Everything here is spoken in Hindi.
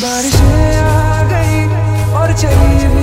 बारिश आ गई और चली भी